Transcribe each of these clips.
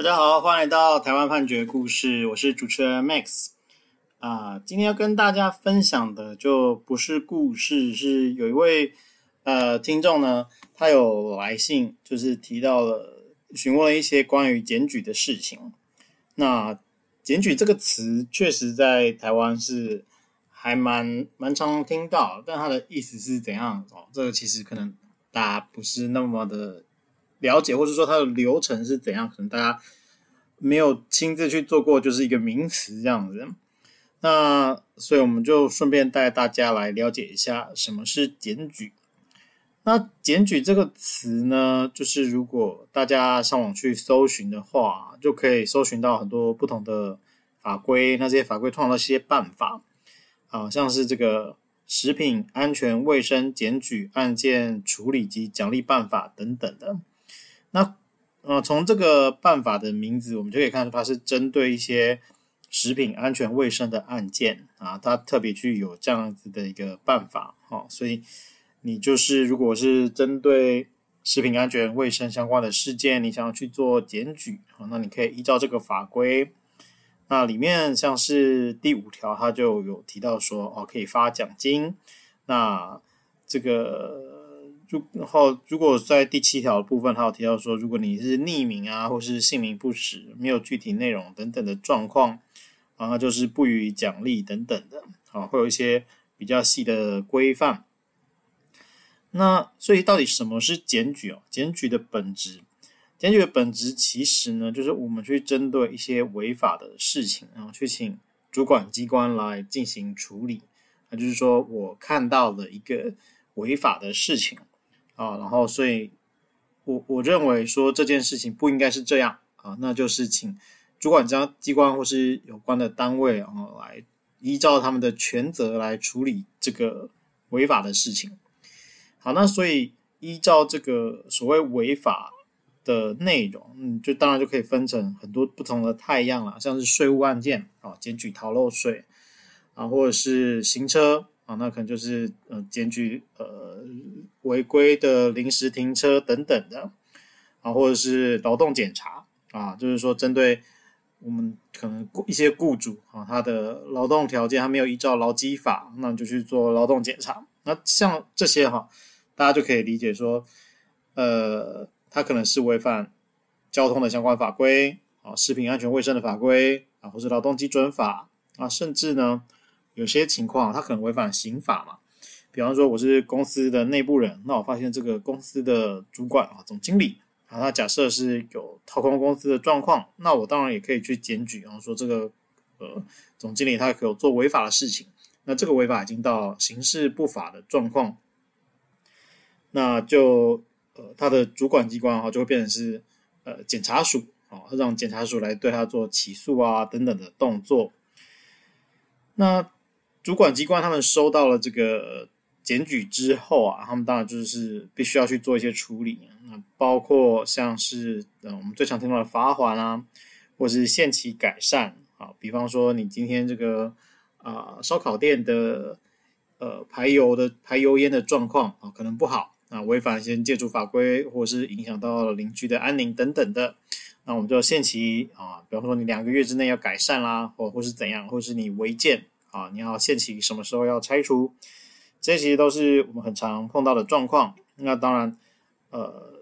大家好，欢迎来到台湾判决故事，我是主持人 Max 啊、今天要跟大家分享的就不是故事，是有一位呃听众呢，他有来信，就是提到了询问了一些关于检举的事情。那检举这个词，确实在台湾是还蛮蛮常听到，但它的意思是怎样？哦，这个其实可能大家不是那么的。了解，或者说它的流程是怎样？可能大家没有亲自去做过，就是一个名词这样子。那所以我们就顺便带大家来了解一下什么是检举。那检举这个词呢，就是如果大家上网去搜寻的话，就可以搜寻到很多不同的法规。那些法规通常都是些办法啊，像是这个食品安全卫生检举案件处理及奖励办法等等的。那呃，从这个办法的名字，我们就可以看出它是针对一些食品安全卫生的案件啊，它特别去有这样子的一个办法哦。所以你就是如果是针对食品安全卫生相关的事件，你想要去做检举啊，那你可以依照这个法规。那里面像是第五条，它就有提到说哦，可以发奖金。那这个。然后，如果在第七条的部分，他有提到说，如果你是匿名啊，或是姓名不实、没有具体内容等等的状况，啊，那就是不予奖励等等的，啊，会有一些比较细的规范。那所以，到底什么是检举哦？检举的本质，检举的本质其实呢，就是我们去针对一些违法的事情，然后去请主管机关来进行处理。那就是说我看到了一个违法的事情。啊，然后所以，我我认为说这件事情不应该是这样啊，那就是请主管机关或是有关的单位啊来依照他们的权责来处理这个违法的事情。好，那所以依照这个所谓违法的内容，嗯，就当然就可以分成很多不同的态样了，像是税务案件啊，检举逃漏税啊，或者是行车。啊，那可能就是呃，检举呃违规的临时停车等等的啊，或者是劳动检查啊，就是说针对我们可能一些雇主啊，他的劳动条件他没有依照劳基法，那就去做劳动检查。那像这些哈，大家就可以理解说，呃，他可能是违反交通的相关法规啊，食品安全卫生的法规啊，或是劳动基准法啊，甚至呢。有些情况，他可能违反刑法嘛。比方说，我是公司的内部人，那我发现这个公司的主管啊、总经理啊，他假设是有掏空公司的状况，那我当然也可以去检举，然后说这个呃总经理他有做违法的事情，那这个违法已经到刑事不法的状况，那就呃他的主管机关啊就会变成是呃检察署啊，让检察署来对他做起诉啊等等的动作，那。主管机关他们收到了这个检举之后啊，他们当然就是必须要去做一些处理。那包括像是呃我们最常听到的罚款啊，或是限期改善啊。比方说你今天这个啊烧烤店的呃排油的排油烟的状况啊可能不好啊，违反一些建筑法规，或是影响到邻居的安宁等等的，那我们就限期啊。比方说你两个月之内要改善啦，或或是怎样，或是你违建。啊，你要限期什么时候要拆除？这些都是我们很常碰到的状况。那当然，呃，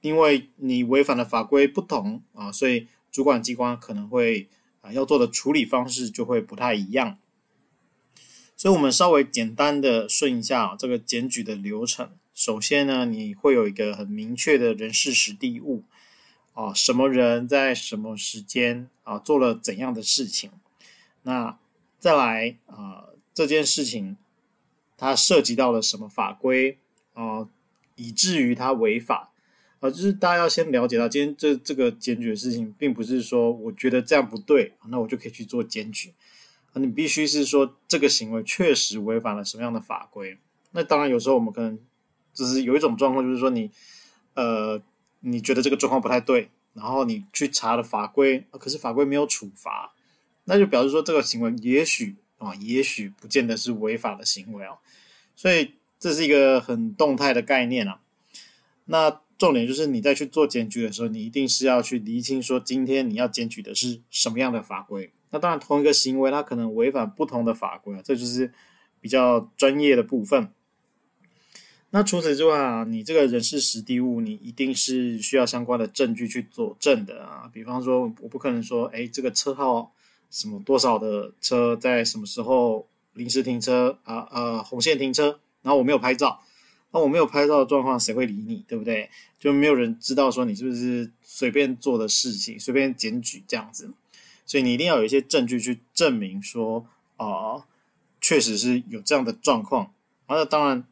因为你违反的法规不同啊，所以主管机关可能会啊要做的处理方式就会不太一样。所以我们稍微简单的顺一下，这个检举的流程。首先呢，你会有一个很明确的人事时地物啊，什么人在什么时间啊做了怎样的事情，那。再来啊、呃，这件事情它涉及到了什么法规啊、以至于它违法啊、就是大家要先了解到，今天这这个检举的事情，并不是说我觉得这样不对，那我就可以去做检举啊，你必须是说这个行为确实违反了什么样的法规。那当然有时候我们可能只是有一种状况，就是说你呃你觉得这个状况不太对，然后你去查了法规，可是法规没有处罚。那就表示说，这个行为也许啊，也许不见得是违法的行为哦，所以这是一个很动态的概念啊。那重点就是你在去做检举的时候，你一定是要去厘清说，今天你要检举的是什么样的法规。那当然，同一个行为它可能违反不同的法规啊，这就是比较专业的部分。那除此之外啊，你这个人事时地物，你一定是需要相关的证据去佐证的啊。比方说，我不可能说，哎，这个车号什么多少的车在什么时候临时停车啊，呃，红线停车，然后我没有拍照。那我没有拍照的状况，谁会理你，对不对？就没有人知道说你是不是随便做的事情，随便检举这样子。所以你一定要有一些证据去证明说，啊、确实是有这样的状况。啊那当然，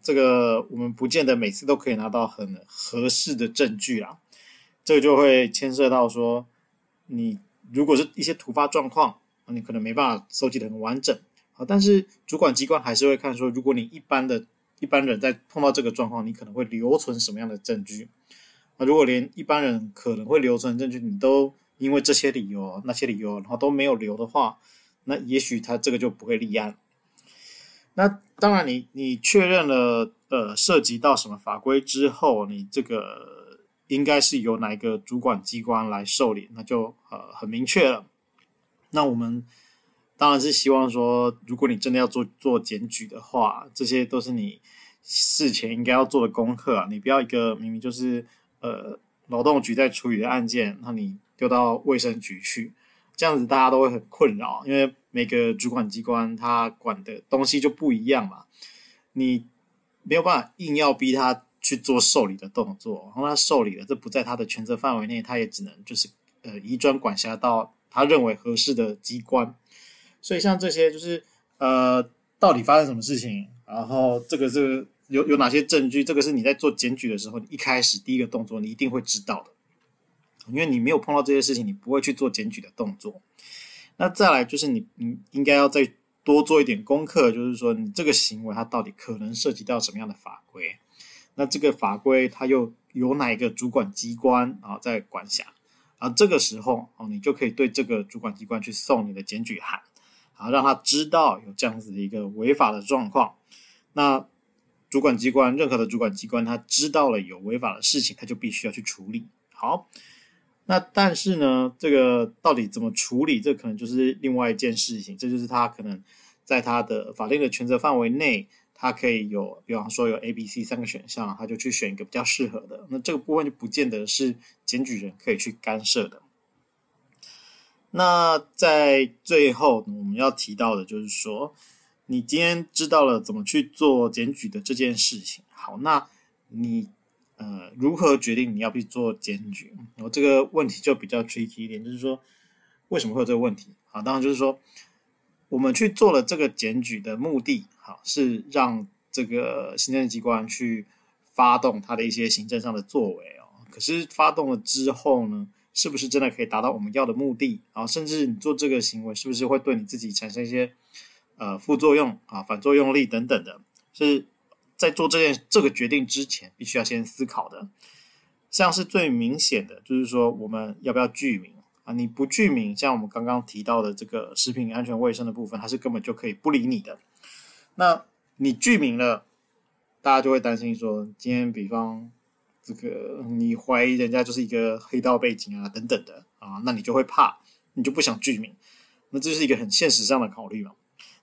这个我们不见得每次都可以拿到很合适的证据啦。这个就会牵涉到说，你如果是一些突发状况，你可能没办法收集得很完整啊。但是主管机关还是会看说，如果你一般的。一般人在碰到这个状况，你可能会留存什么样的证据？那如果连一般人可能会留存证据，你都因为这些理由、那些理由，然后都没有留的话，那也许他这个就不会立案。那当然，你你确认了呃涉及到什么法规之后，你这个应该是由哪一个主管机关来受理，那就呃很明确了。那我们。当然是希望说，如果你真的要做做检举的话，这些都是你事前应该要做的功课啊。你不要一个明明就是呃劳动局在处理的案件，那你丢到卫生局去，这样子大家都会很困扰，因为每个主管机关他管的东西就不一样嘛。你没有办法硬要逼他去做受理的动作，然后他受理了，这不在他的权责范围内，他也只能就是呃移转管辖到他认为合适的机关。所以像这些就是呃，到底发生什么事情，然后这个这个有有哪些证据，这个是你在做检举的时候，你一开始第一个动作你一定会知道的，因为你没有碰到这些事情，你不会去做检举的动作。那再来就是你你应该要再多做一点功课，就是说你这个行为它到底可能涉及到什么样的法规，那这个法规它又有哪一个主管机关啊在管辖，啊这个时候哦你就可以对这个主管机关去送你的检举函。啊，让他知道有这样子的一个违法的状况。那主管机关，任何的主管机关，他知道了有违法的事情，他就必须要去处理。好，那但是呢，这个到底怎么处理，这可能就是另外一件事情。这就是他可能在他的法定的权责范围内，他可以有，比方说有 A、B、C 三个选项，他就去选一个比较适合的。那这个部分就不见得是检举人可以去干涉的。那在最后，我们要提到的就是说，你今天知道了怎么去做检举的这件事情。好，那你呃如何决定你要不要做检举？我这个问题就比较 tricky 一点，就是说为什么会有这个问题？好，当然就是说我们去做了这个检举的目的，好，是让这个行政机关去发动它的一些行政上的作为哦。可是发动了之后呢？是不是真的可以达到我们要的目的？啊，甚至你做这个行为，是不是会对你自己产生一些呃副作用啊、反作用力等等的？是在做这件这个决定之前，必须要先思考的。像是最明显的，就是说我们要不要具名啊？你不具名，像我们刚刚提到的这个食品安全卫生的部分，它是根本就可以不理你的。那你具名了，大家就会担心说，今天比方。这个你怀疑人家就是一个黑道背景啊，等等的啊，那你就会怕，你就不想具名，那这是一个很现实上的考虑嘛。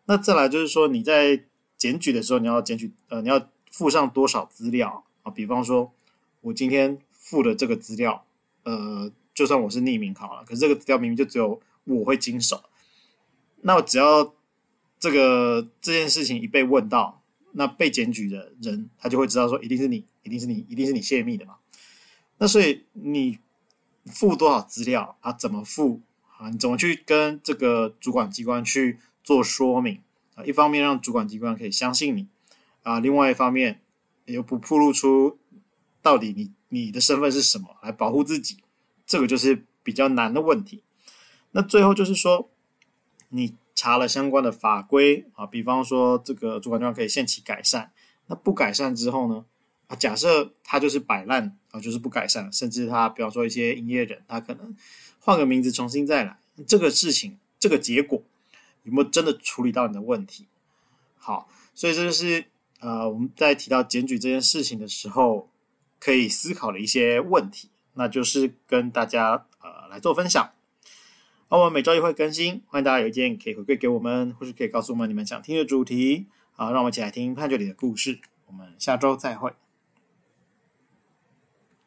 那再来就是说，你在检举的时候，你要检举呃，你要附上多少资料啊？比方说，我今天附的这个资料，呃，就算我是匿名好了，可是这个资料明明就只有我会经手，那我只要这个这件事情一被问到。那被检举的人，他就会知道说，一定是你，一定是你，一定是你泄密的嘛。那所以你付多少资料啊？怎么付啊？你怎么去跟这个主管机关去做说明啊？一方面让主管机关可以相信你啊，另外一方面又不暴露出到底你你的身份是什么，来保护自己，这个就是比较难的问题。那最后就是说你。查了相关的法规啊，比方说这个主管机关可以限期改善，那不改善之后呢？啊，假设他就是摆烂啊，就是不改善，甚至他比方说一些营业人，他可能换个名字重新再来，这个事情这个结果有没有真的处理到你的问题？好，所以这就是呃我们在提到检举这件事情的时候，可以思考的一些问题，那就是跟大家呃来做分享。我们每周一会更新，欢迎大家有意见可以回馈给我们，或是可以告诉我们你们想听的主题。好，让我们一起来听判决里的故事。我们下周再会。